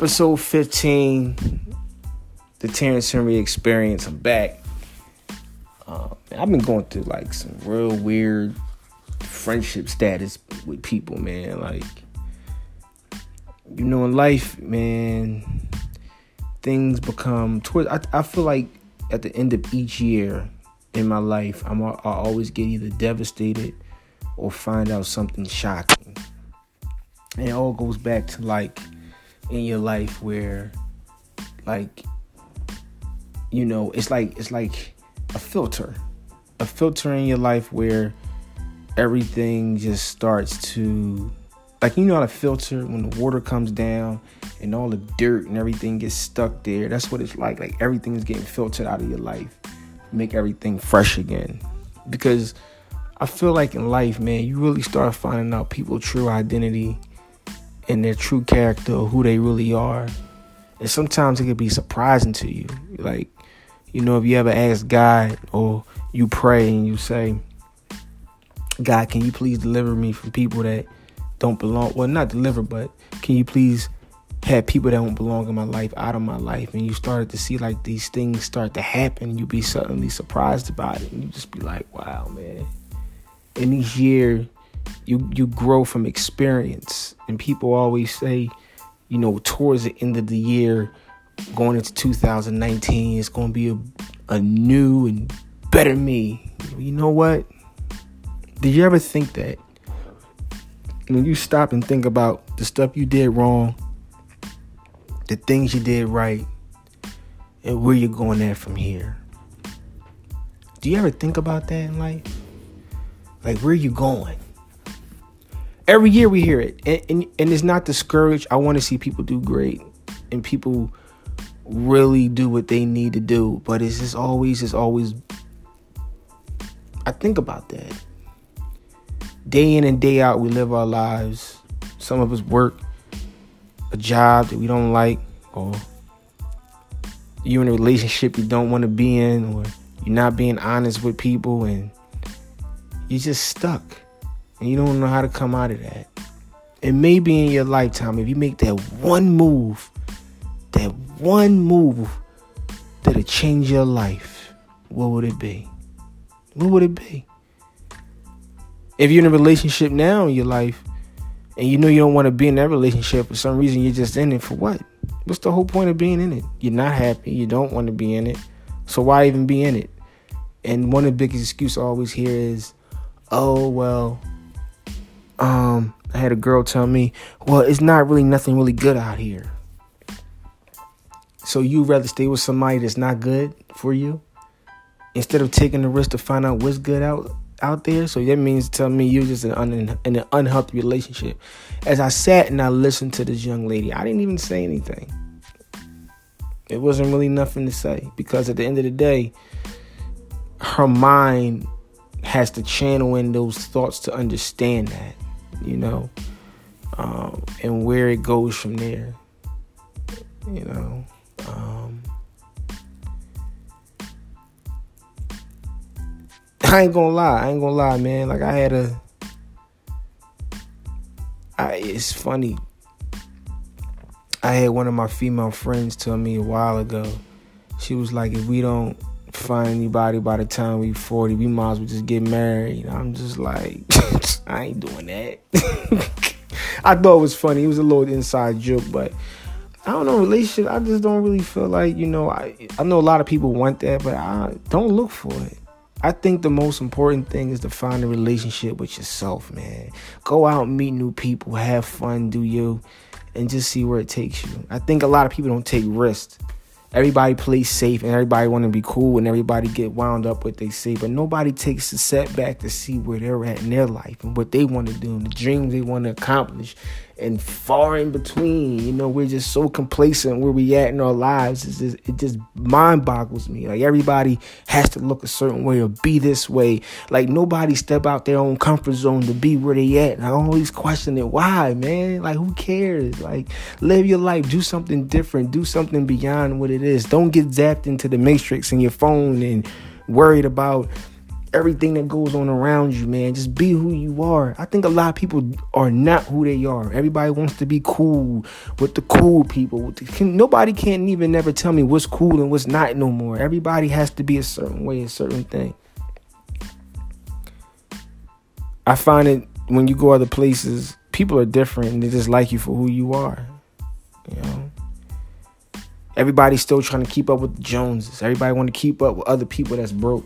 episode 15, the Terrence Henry experience. I'm back. Uh, I've been going through like some real weird friendship status with people, man. Like, you know, in life, man, things become towards. I, I feel like at the end of each year in my life, I'm I always get either devastated or find out something shocking. And it all goes back to like in your life where like you know it's like it's like a filter a filter in your life where everything just starts to like you know how to filter when the water comes down and all the dirt and everything gets stuck there? That's what it's like. Like everything is getting filtered out of your life make everything fresh again. Because i feel like in life man you really start finding out people's true identity and their true character or who they really are. And sometimes it can be surprising to you. Like, you know, if you ever ask God or you pray and you say, God, can you please deliver me from people that don't belong? Well, not deliver, but can you please have people that don't belong in my life out of my life? And you started to see like these things start to happen. you'd be suddenly surprised about it. And you just be like, wow, man. In each year, you you grow from experience. And people always say you know towards the end of the year going into 2019 it's going to be a, a new and better me. You know what? Did you ever think that when you stop and think about the stuff you did wrong the things you did right and where you're going at from here? Do you ever think about that in life? Like where you going every year we hear it, and, and, and it's not discouraged. I want to see people do great and people really do what they need to do. But it's just always, it's always. I think about that. Day in and day out, we live our lives. Some of us work a job that we don't like, or you're in a relationship you don't want to be in, or you're not being honest with people, and you're just stuck and you don't know how to come out of that. And maybe in your lifetime, if you make that one move, that one move that'll change your life, what would it be? What would it be? If you're in a relationship now in your life and you know you don't want to be in that relationship for some reason, you're just in it for what? What's the whole point of being in it? You're not happy. You don't want to be in it. So why even be in it? And one of the biggest excuses I always hear is, oh, well, um, I had a girl tell me, well, it's not really nothing really good out here. So you'd rather stay with somebody that's not good for you instead of taking the risk to find out what's good out out there. So that means tell me you're just in, un, in an unhealthy relationship. As I sat and I listened to this young lady, I didn't even say anything. It wasn't really nothing to say because at the end of the day, her mind has to channel in those thoughts to understand that you know, um, and where it goes from there, you know. Um, I ain't gonna lie, I ain't gonna lie, man. Like I had a, I, it's funny. I had one of my female friends tell me a while ago. She was like, if we don't find anybody by the time we 40, we might as well just get married. I'm just like, I ain't doing that. I thought it was funny. It was a little inside joke, but I don't know, relationship, I just don't really feel like, you know, I I know a lot of people want that, but I don't look for it. I think the most important thing is to find a relationship with yourself, man. Go out meet new people, have fun, do you, and just see where it takes you. I think a lot of people don't take risks everybody plays safe and everybody want to be cool and everybody get wound up with they say but nobody takes a setback to see where they're at in their life and what they want to do and the dreams they want to accomplish and far in between. You know, we're just so complacent where we at in our lives. It's just, it just mind boggles me. Like everybody has to look a certain way or be this way. Like nobody step out their own comfort zone to be where they at. And I always question it. Why, man? Like who cares? Like live your life. Do something different. Do something beyond what it is. Don't get zapped into the matrix in your phone and worried about everything that goes on around you, man. Just be who you are. I think a lot of people are not who they are. Everybody wants to be cool with the cool people. Nobody can even never tell me what's cool and what's not no more. Everybody has to be a certain way, a certain thing. I find it when you go other places, people are different and they just like you for who you are. You know? Everybody's still trying to keep up with the Joneses. Everybody want to keep up with other people that's broke.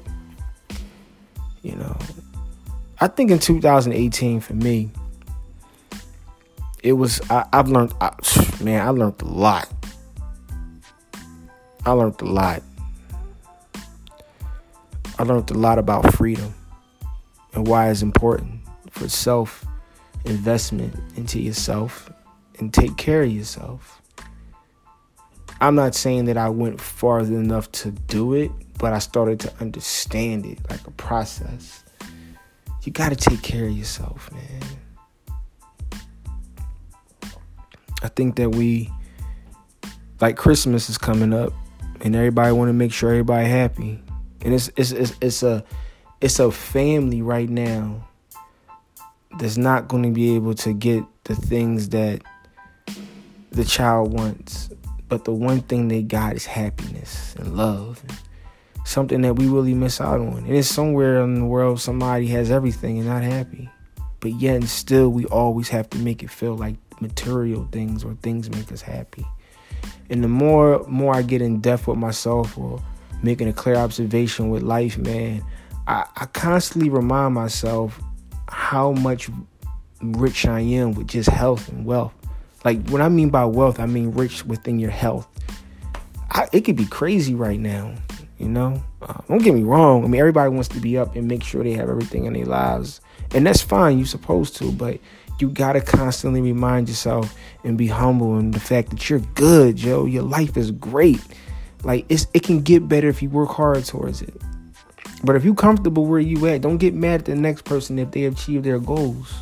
You know, I think in 2018 for me, it was I, have learned. I, man, I learned a lot. I learned a lot. I learned a lot about freedom and why it's important for self investment into yourself and take care of yourself. I'm not saying that I went farther enough to do it, but I started to understand it like a process. You got to take care of yourself, man. I think that we like Christmas is coming up and everybody want to make sure everybody happy. And it's it's it's, it's a it's a family right now that's not going to be able to get the things that the child wants. But the one thing they got is happiness and love. And something that we really miss out on. And it's somewhere in the world somebody has everything and not happy. But yet and still we always have to make it feel like material things or things make us happy. And the more more I get in depth with myself or making a clear observation with life, man, I, I constantly remind myself how much rich I am with just health and wealth. Like what I mean by wealth, I mean rich within your health. I, it could be crazy right now. You know, uh, don't get me wrong. I mean, everybody wants to be up and make sure they have everything in their lives, and that's fine. You're supposed to, but you gotta constantly remind yourself and be humble in the fact that you're good, Joe. Your life is great. Like it's it can get better if you work hard towards it. But if you're comfortable where you at, don't get mad at the next person if they achieve their goals.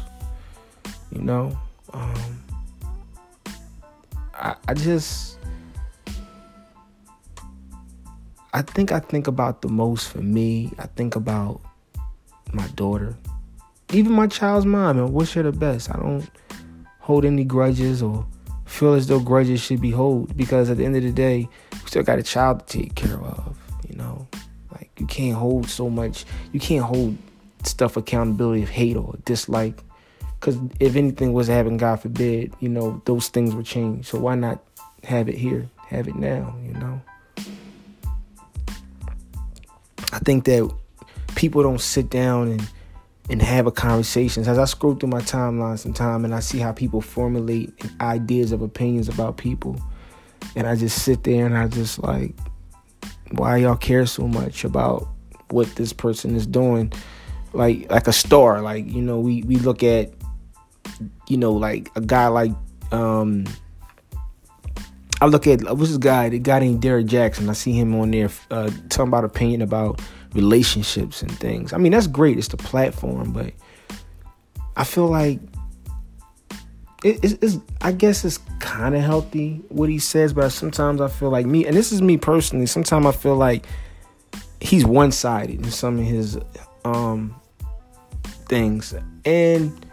You know, um, I, I just I think I think about the most for me. I think about my daughter, even my child's mom, and wish her the best. I don't hold any grudges or feel as though grudges should be held because at the end of the day, we still got a child to take care of. You know, like you can't hold so much. You can't hold stuff accountability of hate or dislike. Because if anything was to happen, God forbid, you know, those things would change. So why not have it here? Have it now, you know? Think that people don't sit down and and have a conversation. As I scroll through my timeline sometime and I see how people formulate ideas of opinions about people, and I just sit there and I just like, why y'all care so much about what this person is doing? Like like a star, like you know, we we look at, you know, like a guy like um I look at what's this guy, the guy named Derrick Jaxn. I see him on there uh, talking about opinion about relationships and things. I mean, that's great. It's the platform, but I feel like it, it's, it's, I guess it's kind of healthy what he says, but sometimes I feel like me, and this is me personally. Sometimes I feel like he's one sided in some of his um things, and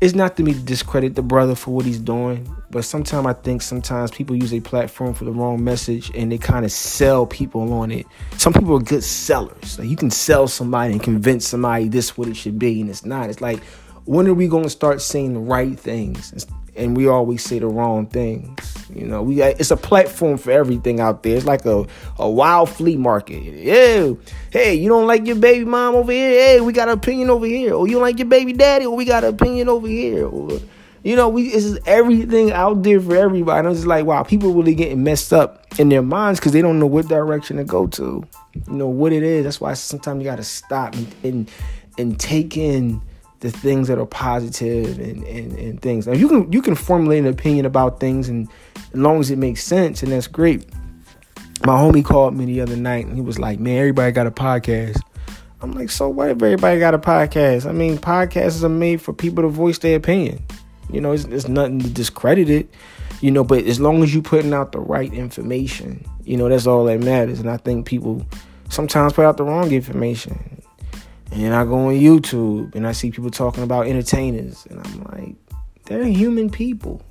it's not to me to discredit the brother for what he's doing, but sometimes I think sometimes people use a platform for the wrong message and they kind of sell people on it. Some people are good sellers. Like you can sell somebody and convince somebody this what it should be, and it's not. It's like when are we going to start saying the right things and we always say the wrong things. You know, we it's a platform for everything out there. It's like a, a wild flea market. Yeah, hey, you don't like your baby mom over here? Hey, we got an opinion over here. Or you don't like your baby daddy? Or we got an opinion over here. Or, you know, we it's just everything out there for everybody. And I'm just like, wow, people really getting messed up in their minds because they don't know what direction to go to. You know what it is. That's why sometimes you got to stop and, and and take in the things that are positive and, and, and things. Now you can you can formulate an opinion about things and as long as it makes sense and that's great. My homie called me the other night and he was like, Man, everybody got a podcast. I'm like, so what if everybody got a podcast? I mean, podcasts are made for people to voice their opinion. You know, it's, it's nothing to discredit it. You know, but as long as you putting out the right information, you know, that's all that matters. And I think people sometimes put out the wrong information And I go on YouTube and I see people talking about entertainers. And I'm like, they're human people.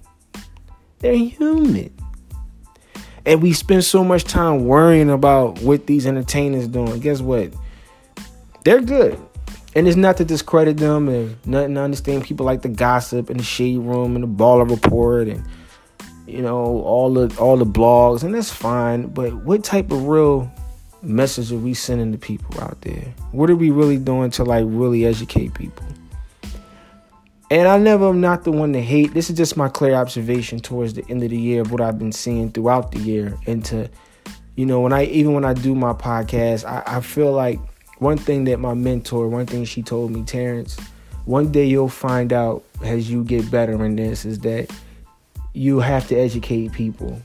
They're human. And we spend so much time worrying about what these entertainers doing. Guess what? They're good. And it's not to discredit them and nothing to understand people like the gossip and the shade room and the baller report and you know all the all the blogs and that's fine. But what type of real message are we sending to people out there? What are we really doing to like really educate people? And I never am not the one to hate. This is just my clear observation towards the end of the year of what I've been seeing throughout the year. And to, you know, when I even when I do my podcast, I, I feel like one thing that my mentor, one thing she told me, Terrence, one day you'll find out as you get better in this is that you have to educate people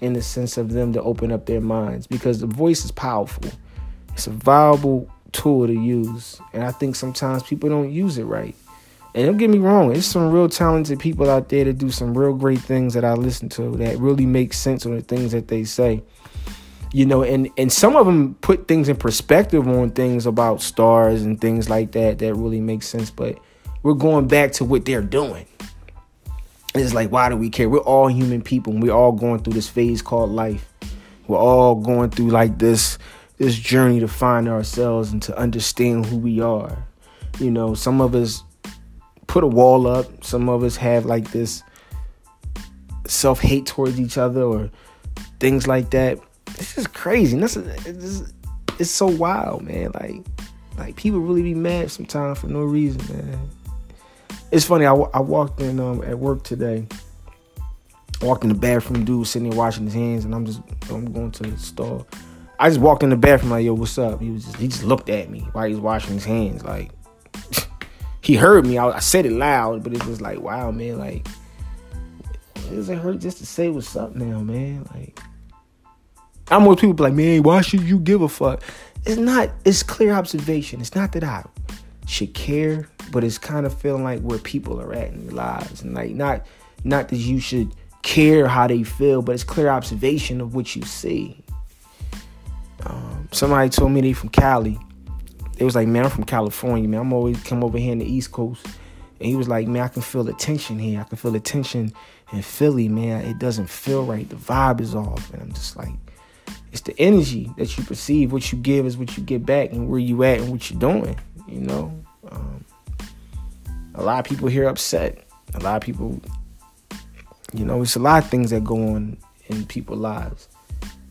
in the sense of them to open up their minds because the voice is powerful. It's a viable tool to use. And I think sometimes people don't use it right. And don't get me wrong, there's some real talented people out there that do some real great things that I listen to that really make sense on the things that they say. You know, and and some of them put things in perspective on things about stars and things like that that really make sense. But we're going back to what they're doing. It's like, why do we care? We're all human people, and we're all going through this phase called life. We're all going through like this this journey to find ourselves and to understand who we are. You know, some of us put a wall up. Some of us have like this self hate towards each other or things like that. This is crazy. This is, it's so wild, man. Like, like people really be mad sometimes for no reason, man. It's funny. I, I walked in um, at work today. Walked in the bathroom, dude sitting there washing his hands, and I'm just I'm going to the store. I just walked in the bathroom like, yo, what's up? He was just he just looked at me while he was washing his hands, like he heard me. I, I, said it loud, but it's just like, wow, man, like, does it hurt just to say what's up now, man? Like, I'm more people like, man, why should you give a fuck? It's not. It's clear observation. It's not that I should care, but it's kind of feeling like where people are at in their lives, and like not, not that you should care how they feel, but it's clear observation of what you see. Um, somebody told me they from Cali, they was like, man, I'm from California, man. I'm always come over here in the East Coast. And he was like, man, I can feel the tension here. I can feel the tension in Philly, man. It doesn't feel right. The vibe is off. And I'm just like, it's the energy that you perceive. What you give is what you get back, and where you at and what you're doing. You know, um, a lot of people here upset. A lot of people, you know, it's a lot of things that go on in people's lives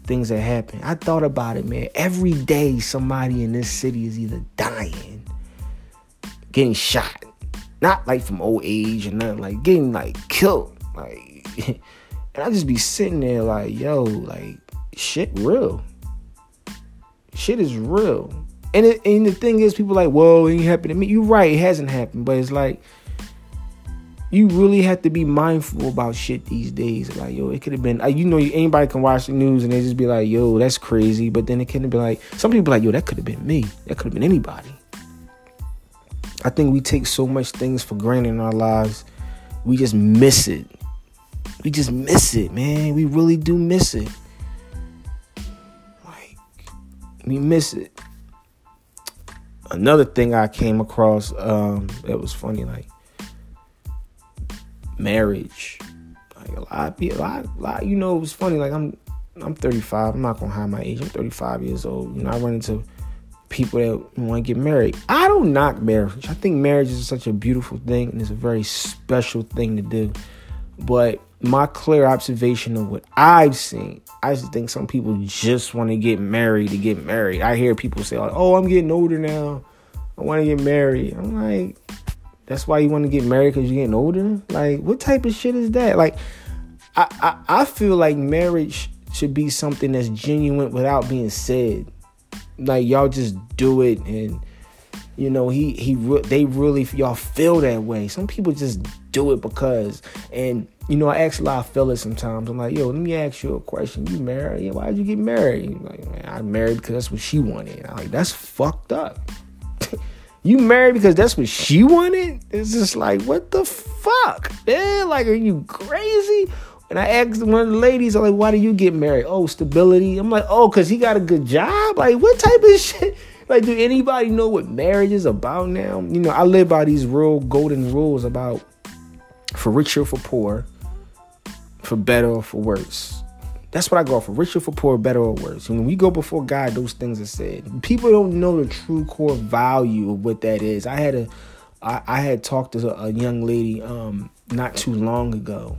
things that happen. I thought about it, man. Every day somebody in this city is either dying, getting shot. Not like from old age and nothing, like getting like killed. Like and I just be sitting there like, yo, like shit real. Shit is real. And it, and the thing is, people like, whoa, it ain't happened to me. You're right, it hasn't happened, but it's like you really have to be mindful about shit these days. Like, yo, it could have been, you know, anybody can watch the news and they just be like, yo, that's crazy. But then it can be like, some people like, yo, that could have been me. That could have been anybody. I think we take so much things for granted in our lives. We just miss it. We just miss it, man. We really do miss it. We miss it. Another thing I came across um, that was funny, like, marriage. Like a lot a lot, a lot, you know, it was funny. Like I'm, I'm 35. I'm not gonna hide my age. I'm 35 years old. You know, I run into people that want to get married. I don't knock marriage. I think marriage is such a beautiful thing and it's a very special thing to do. But my clear observation of what I've seen, I just think some people just want to get married to get married. I hear people say, like, "Oh, I'm getting older now. I want to get married." I'm like, that's why you want to get married because you're getting older. Like, what type of shit is that? Like, I, I I feel like marriage should be something that's genuine without being said. Like y'all just do it, and you know he he they really y'all feel that way. Some people just do it because, and you know I ask a lot of fellas sometimes. I'm like, yo, let me ask you a question. You married? Yeah, why'd you get married? Like, man, I married because that's what she wanted. I'm like, that's fucked up. You married because that's what she wanted? It's just like, what the fuck? Man, like, are you crazy? And I asked one of the ladies, I'm like, why do you get married? Oh, stability. I'm like, oh, because he got a good job? Like, what type of shit? Like, do anybody know what marriage is about now? You know, I live by these real golden rules about for richer for poor, for better or for worse. That's what I go for. Richer for poor, better or worse. And When we go before God, those things are said. People don't know the true core value of what that is. I had a, I, I had talked to a, a young lady um, not too long ago,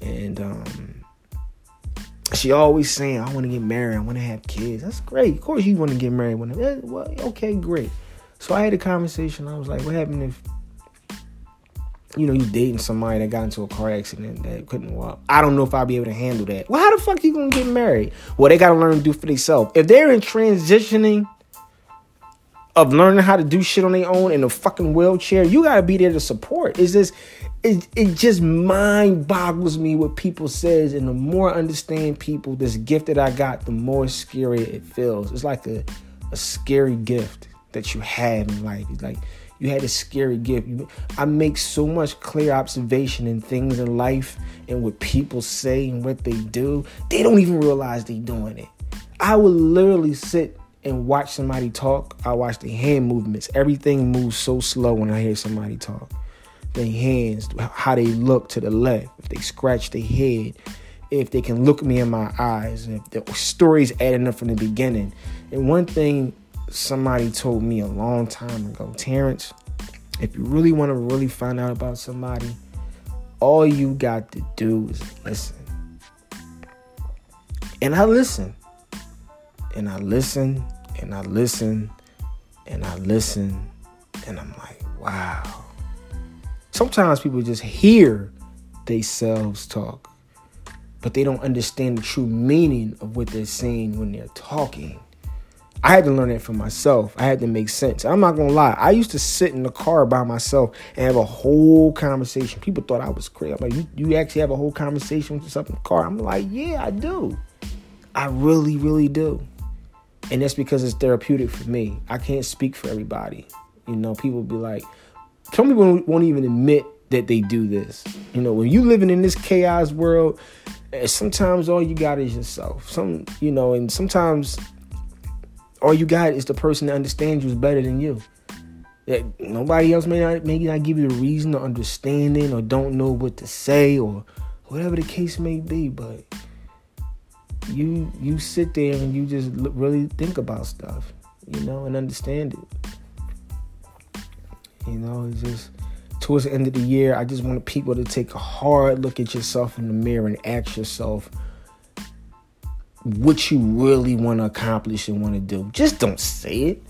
and um, she always saying, I want to get married, I want to have kids. That's great. Of course you want to get married. When, eh, well, okay, great. So I had a conversation. I was like, what happened if you know, you dating somebody that got into a car accident that couldn't walk. I don't know if I'll be able to handle that. Well, how the fuck you gonna get married? Well, they gotta learn to do for themselves. If they're in transitioning of learning how to do shit on their own in a fucking wheelchair, you gotta be there to support. Is this it, it just mind boggles me what people says and the more I understand people this gift that i got the more scary it feels it's like a, a scary gift that you have in life it's like you had a scary gift. I make so much clear observation in things in life and what people say and what they do. They don't even realize they're doing it. I would literally sit and watch somebody talk. I watch the hand movements. Everything moves so slow when i hear somebody talk. Their hands, how they look to the left, if they scratch their head, if they can look me in my eyes, if the story's adding up from the beginning. And one thing somebody told me a long time ago, Terrence, if you really want to really find out about somebody, all you got to do is listen. And I listen. And I listen and I listen and I listen and I'm like, wow sometimes people just hear themselves talk, but they don't understand the true meaning of what they're saying when they're talking. I had to learn that for myself. I had to make sense. I'm not gonna lie. I used to sit in the car by myself and have a whole conversation. People thought I was crazy. I'm like, you, you actually have a whole conversation with yourself in the car? I'm like, yeah, I do. I really, really do. And that's because it's therapeutic for me. I can't speak for everybody. You know, people be like, some people won't even admit that they do this. You know, when you living in this chaos world, eh, sometimes all you got is yourself. Some, you know, and sometimes all you got is the person that understands you is better than you. That nobody else may not maybe not give you the reason or understanding or don't know what to say or whatever the case may be, but you you sit there and you just really think about stuff, you know, and understand it. You know, it's just towards the end of the year, I just want people to take a hard look at yourself in the mirror and ask yourself what you really want to accomplish and want to do. Just don't say it.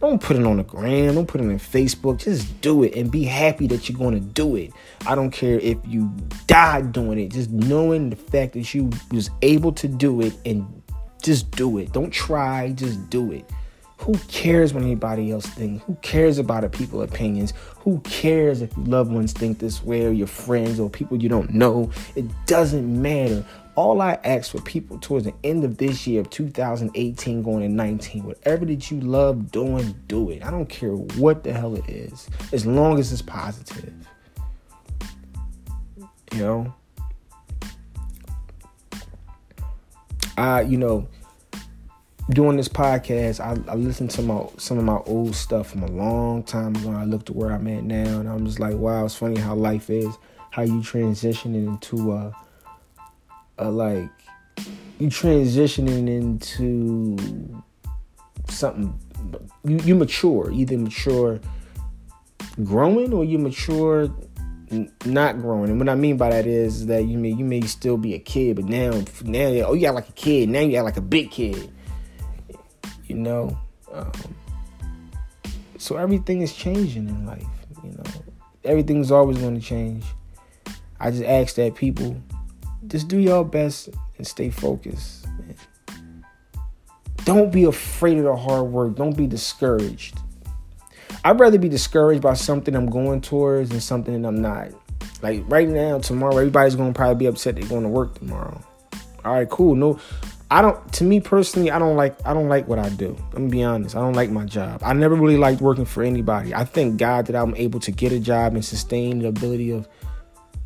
Don't put it on the gram. Don't put it on Facebook. Just do it and be happy that you're going to do it. I don't care if you die doing it. Just knowing the fact that you was able to do it and just do it. Don't try. Just do it. Who cares what anybody else thinks? Who cares about a people's opinions? Who cares if loved ones think this way or your friends or people you don't know? It doesn't matter. All I ask for people towards the end of this year of 2018 going to 19, whatever that you love doing, do it. I don't care what the hell it is, as long as it's positive. You know? I, you know, doing this podcast, I, I listened to my some of my old stuff from a long time ago. I looked at where I'm at now, and I'm just like, wow, it's funny how life is, how you transitioning into a, like, you transitioning into something. You you mature, either mature growing or you mature not growing. And what I mean by that is that you may you may still be a kid, but now now oh you act like a kid. Now you act like a big kid you know. Um, so everything is changing in life, you know. Everything's always going to change. I just ask that people just do your best and stay focused. Don't be afraid of the hard work. Don't be discouraged. I'd rather be discouraged by something I'm going towards than something that I'm not. Like right now, tomorrow, everybody's gonna probably be upset they're going to work tomorrow. All right, cool. No, I don't. To me personally, I don't like. I don't like what I do. Let me be honest. I don't like my job. I never really liked working for anybody. I thank God that I'm able to get a job and sustain the ability of,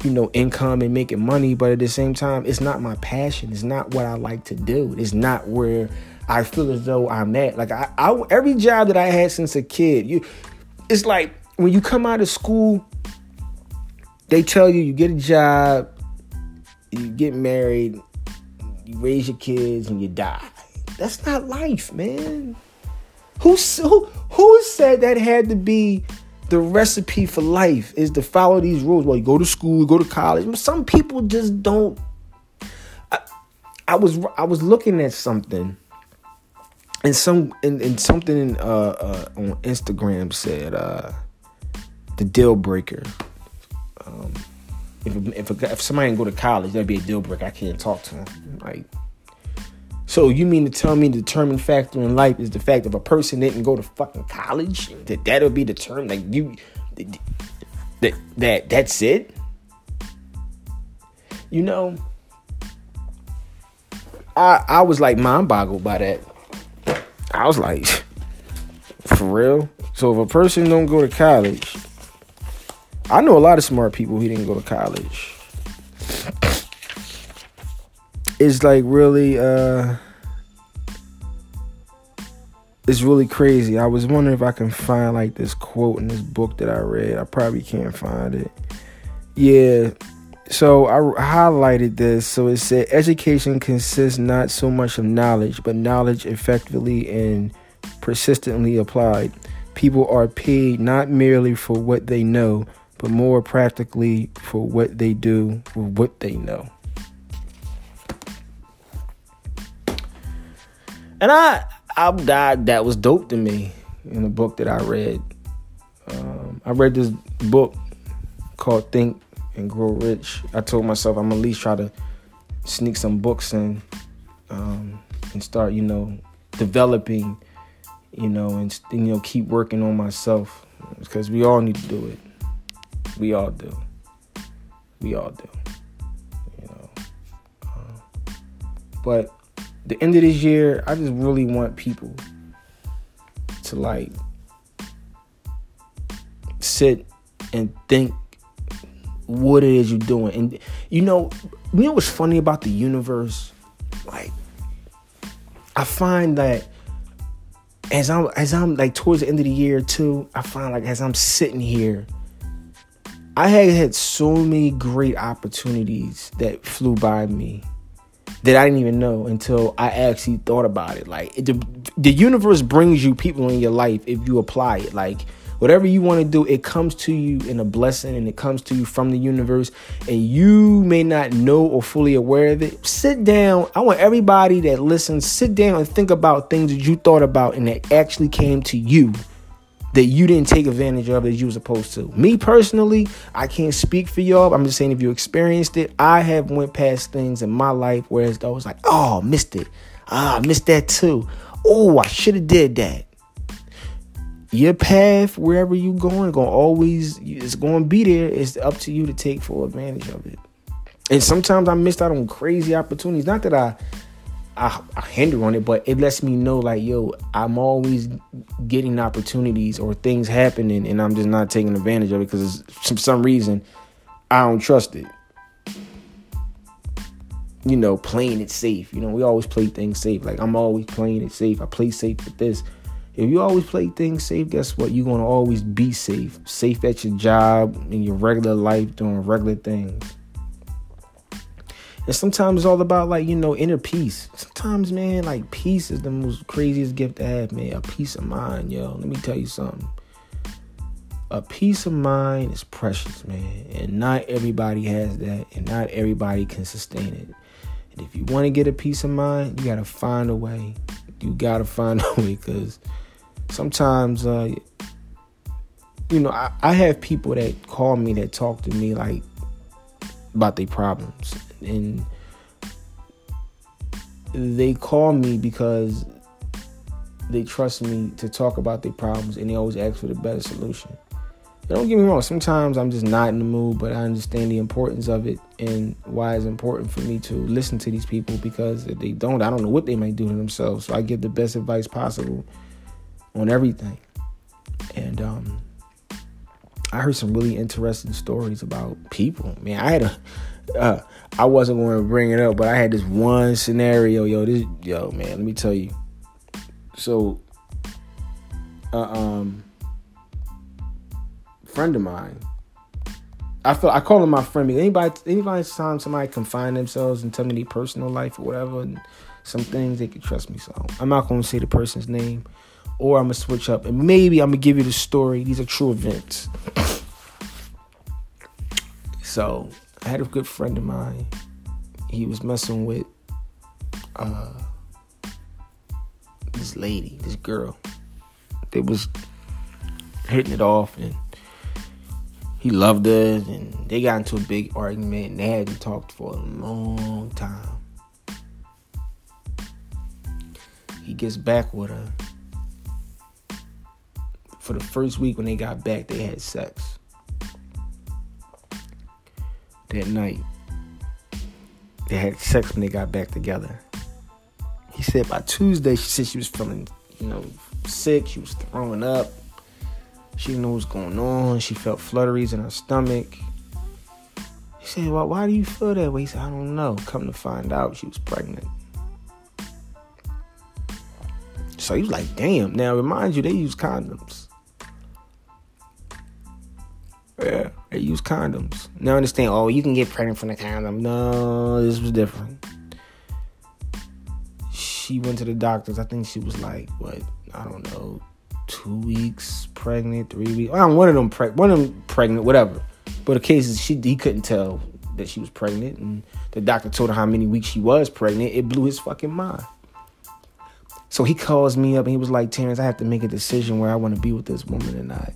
you know, income and making money. But at the same time, it's not my passion. It's not what I like to do. It's not where I feel as though I'm at. Like I, I every job that I had since a kid, you it's like when you come out of school, they tell you you get a job, you get married, you raise your kids, and you die. That's not life, man. Who who who said that had to be the recipe for life is to follow these rules. Well, you go to school, you go to college. Some people just don't. I, I was I was looking at something, and some and, and something uh, uh, on Instagram said uh, the deal breaker. Um, if if if somebody can go to college, that'd be a deal breaker. I can't talk to them. Like so you mean to tell me the determining factor in life is the fact of a person didn't go to fucking college? That that'll be determined like you that that that's it? You know, I I was like mind boggled by that. I was like, for real? So if a person don't go to college, I know a lot of smart people who didn't go to college it's like really uh it's really crazy. I was wondering if I can find like this quote in this book that I read. I probably can't find it. Yeah. So I highlighted this. So it said education consists not so much of knowledge, but knowledge effectively and persistently applied. People are paid not merely for what they know, but more practically for what they do with what they know. And I, I died. That was dope to me in a book that I read. Um, I read this book called Think and Grow Rich. I told myself I'm at least try to sneak some books in um, and start, you know, developing, you know, and you know keep working on myself because we all need to do it. We all do. We all do. You know, uh, but the end of this year, I just really want people to like sit and think what it is you're doing. And you know, you know what's funny about the universe? Like, I find that as I'm as I'm like towards the end of the year too, I find like as I'm sitting here, I had had so many great opportunities that flew by me that I didn't even know until I actually thought about it. Like it, the, the universe brings you people in your life if you apply it. Like whatever you want to do, it comes to you in a blessing and it comes to you from the universe, and you may not know or fully aware of it. Sit down. I want everybody that listens, sit down and think about things that you thought about and that actually came to you that you didn't take advantage of as you were supposed to. Me personally, I can't speak for y'all. I'm just saying if you experienced it, I have went past things in my life where I was like, oh, missed it. Ah, I missed that too. Oh, I should have did that. Your path, wherever you going, gonna always it's gonna be there. It's up to you to take full advantage of it. And sometimes I missed out on crazy opportunities. Not that I I, I, hinder on it, but it lets me know like, yo, I'm always getting opportunities or things happening, and I'm just not taking advantage of it because for some reason I don't trust it. You know, playing it safe. You know, we always play things safe. Like I'm always playing it safe. I play safe with this. If you always play things safe, guess what? You're gonna always be safe. Safe at your job, in your regular life, doing regular things. And sometimes it's all about like, you know, inner peace. Sometimes, man, like peace is the most craziest gift to have, man. A peace of mind, yo. Let me tell you something. A peace of mind is precious, man. And not everybody has that. And not everybody can sustain it. And if you want to get a peace of mind, you gotta find a way. You gotta find a way because sometimes uh you know, I, I have people that call me that talk to me like about their problems and they call me because they trust me to talk about their problems and they always ask for the better solution. Don't get me wrong, sometimes I'm just not in the mood, but I understand the importance of it and why it's important for me to listen to these people because if they don't, I don't know what they might do to themselves. So I give the best advice possible on everything. And um, I heard some really interesting stories about people. Man, I had a uh, I wasn't going to bring it up, but I had this one scenario, yo. This, yo, man, let me tell you, So, uh, um, friend of mine. I feel I call him my friend. Anybody, anybody, time somebody confine themselves and tell me their personal life or whatever, some things they can trust me. So I'm not going to say the person's name, or I'm gonna switch up and maybe I'm gonna give you the story. These are true events. So I had a good friend of mine. He was messing with uh, this lady, this girl. They was hitting it off and he loved her and they got into a big argument and they hadn't talked for a long time. He gets back with her. For the first week when they got back, they had sex. That night, they had sex when they got back together. He said by Tuesday, she said she was feeling, you know, sick. She was throwing up. She didn't know what was going on. She felt flutteries in her stomach. He said, well, why do you feel that way? He said, I don't know. Come to find out, she was pregnant. So he was like, damn. Now, remind you, they use condoms. Yeah, they use condoms. Now, understand, oh, you can get pregnant from the condom. No, this was different. She went to the doctors. I think she was like, what? I don't know, two weeks pregnant, three weeks. Well, one of them preg- one of them pregnant, whatever. But the case is, she he couldn't tell that she was pregnant, and the doctor told her how many weeks she was pregnant. It blew his fucking mind. So he calls me up and he was like, Terrence, I have to make a decision where I want to be with this woman or not.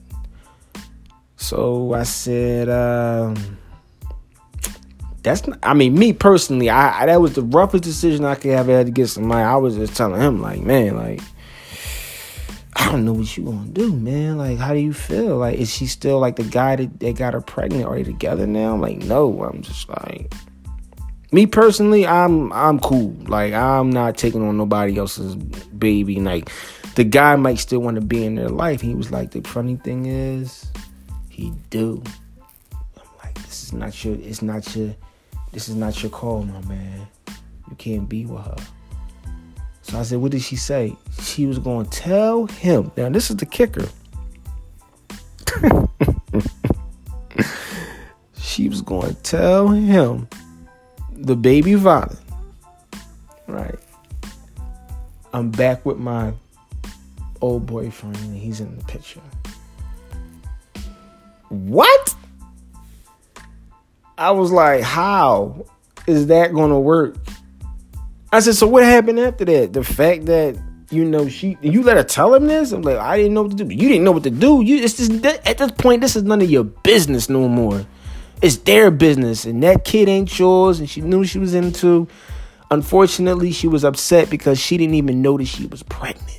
So I said, um, that's not, I mean, me personally, I, I, that was the roughest decision I could have had to get somebody. I was just telling him, like, man, like, I don't know what you gonna do, man. Like, how do you feel? Like, is she still like the guy that, that got her pregnant? Are they together now? I'm like, no. I'm just like, me personally, I'm I'm cool. Like, I'm not taking on nobody else's baby. Like, the guy might still want to be in their life. He was like, the funny thing is, he do. I'm like, this is not your. It's not your. This is not your call, my man. You can't be with her. So I said, What did she say? She was going to tell him. Now, this is the kicker. she was going to tell him the baby violent. Right. I'm back with my old boyfriend, and he's in the picture. What? I was like, How is that going to work? I said, so what happened after that? The fact that you know she you let her tell him this? I'm like, I didn't know what to do. You didn't know what to do. You it's just at this point, this is none of your business no more. It's their business, and that kid ain't yours. And she knew she was into. Unfortunately, she was upset because she didn't even notice she was pregnant.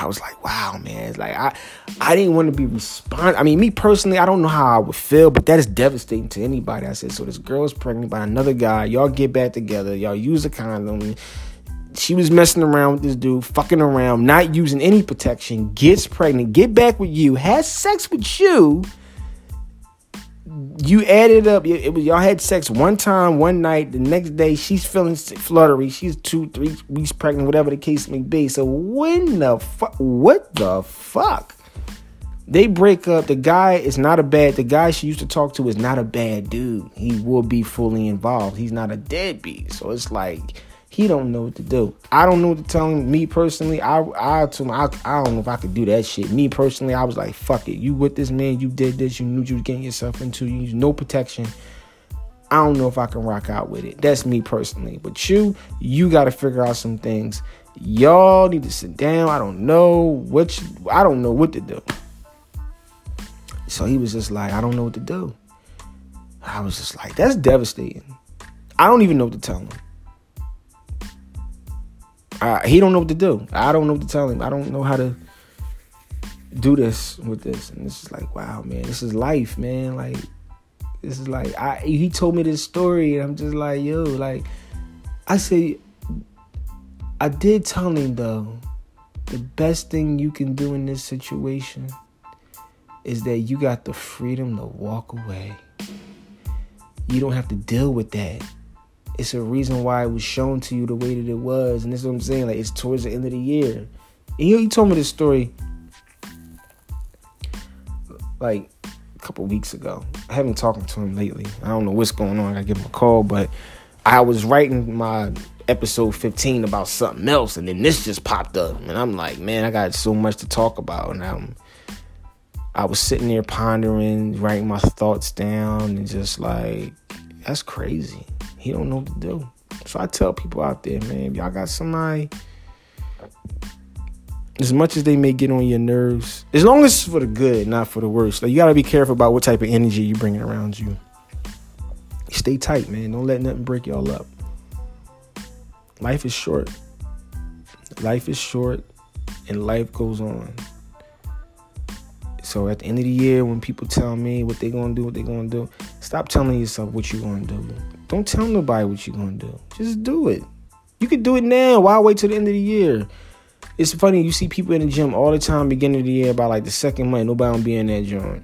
I was like, wow, man. It's like I I didn't want to be respond. I mean, me personally, I don't know how I would feel, but that is devastating to anybody. I said, so this girl is pregnant by another guy. Y'all get back together. Y'all use a condom. She was messing around with this dude, fucking around, not using any protection, gets pregnant, get back with you, has sex with you you added up. It was y'all had sex one time, one night. The next day, she's feeling fluttery. She's two, three weeks pregnant, whatever the case may be. So when the fuck? What the fuck? They break up. The guy is not a bad. The guy she used to talk to is not a bad dude. He will be fully involved. He's not a deadbeat. So it's like he don't know what to do. I don't know what to tell him. Me personally, I I told him I, I don't know if I could do that shit. Me personally, I was like, fuck it. You with this man, you did this, you knew you was getting yourself into, you use no protection. I don't know if I can rock out with it. That's me personally. But you, you gotta figure out some things. Y'all need to sit down. I don't know what you, I don't know what to do. So he was just like, I don't know what to do. I was just like, that's devastating. I don't even know what to tell him. I, he don't know what to do. I don't know what to tell him. I don't know how to do this with this. And this is like, wow, man, this is life, man. Like, this is like, I. He told me this story, and I'm just like, yo, like, I say, I did tell him though, the best thing you can do in this situation is that you got the freedom to walk away. You don't have to deal with that it's a reason why it was shown to you the way that it was. And this is what I'm saying. Like it's towards the end of the year. And he, he told me this story like a couple weeks ago. I haven't talked to him lately. I don't know what's going on. I give him a call, but I was writing my episode 15 about something else, and then this just popped up, and I'm like, man, I got so much to talk about, and I'm. I was sitting there pondering, writing my thoughts down, and just like, that's crazy. He don't know what to do. So I tell people out there, man, y'all got somebody as much as they may get on your nerves, as long as it's for the good, not for the worst. Like you gotta be careful about what type of energy you bringing around you. Stay tight, man. Don't let nothing break y'all up. Life is short. Life is short, and life goes on. So at the end of the year, when people tell me what they're gonna do, what they're gonna do, stop telling yourself what you're gonna do. Don't tell nobody what you're gonna do. Just do it. You can do it now. Why wait till the end of the year? It's funny, you see people in the gym all the time, beginning of the year, by like the second month, nobody will be in that joint.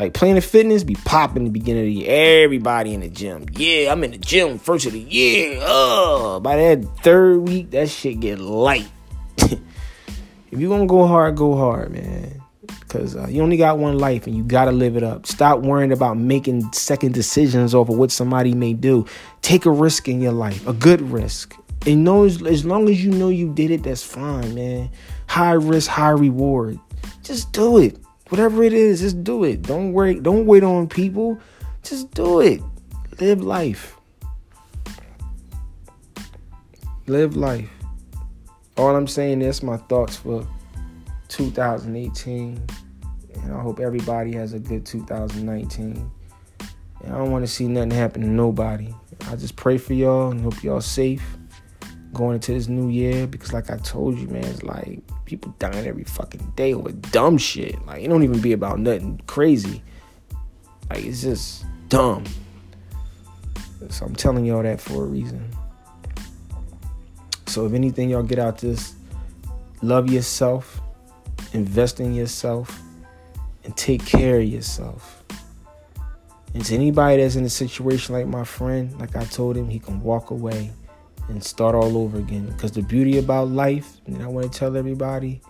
Like Planet Fitness be popping the beginning of the year. Everybody in the gym. Yeah, I'm in the gym first of the year. Uh, by that third week, that shit get light. if you gonna go hard, go hard, man. Because uh, you only got one life and you gotta live it up. Stop worrying about making second decisions over what somebody may do. Take a risk in your life, a good risk. And know as, as long as you know you did it, that's fine, man. High risk, high reward. Just do it. Whatever it is, just do it. Don't wait. Don't wait on people. Just do it. Live life. Live life. All I'm saying is my thoughts for 2018. And I hope everybody has a good 2019. And I don't want to see nothing happen to nobody. I just pray for y'all and hope y'all safe going into this new year because like I told you, man, it's like people dying every fucking day over dumb shit. Like it don't even be about nothing crazy. Like it's just dumb. So I'm telling y'all that for a reason. So if anything y'all get out this, love yourself, invest in yourself, and take care of yourself. And to anybody that's in a situation like my friend, like I told him, he can walk away and start all over again. Because the beauty about life, and I want to tell everybody,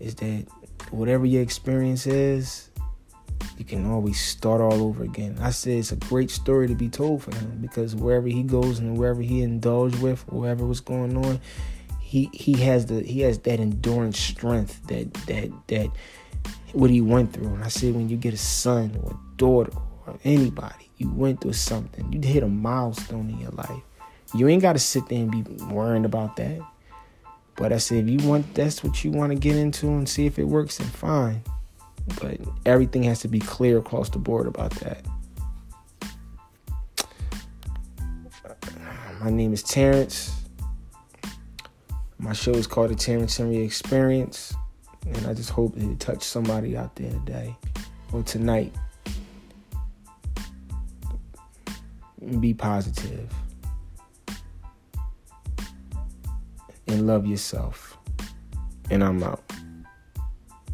is that whatever your experience is, you can always start all over again. I said it's a great story to be told for him because wherever he goes and wherever he indulged with, whatever was going on, he he has the he has that endurance strength that that that what he went through. And I said when you get a son or a daughter or anybody, you went through something. You hit a milestone in your life. You ain't got to sit there and be worrying about that. But I said, if you want, that's what you want to get into and see if it works, then fine. But everything has to be clear across the board about that. My name is Terrence. My show is called The Terrence Experience. And I just hope it touched somebody out there today or tonight. Be positive. and love yourself. And I'm out.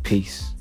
Peace.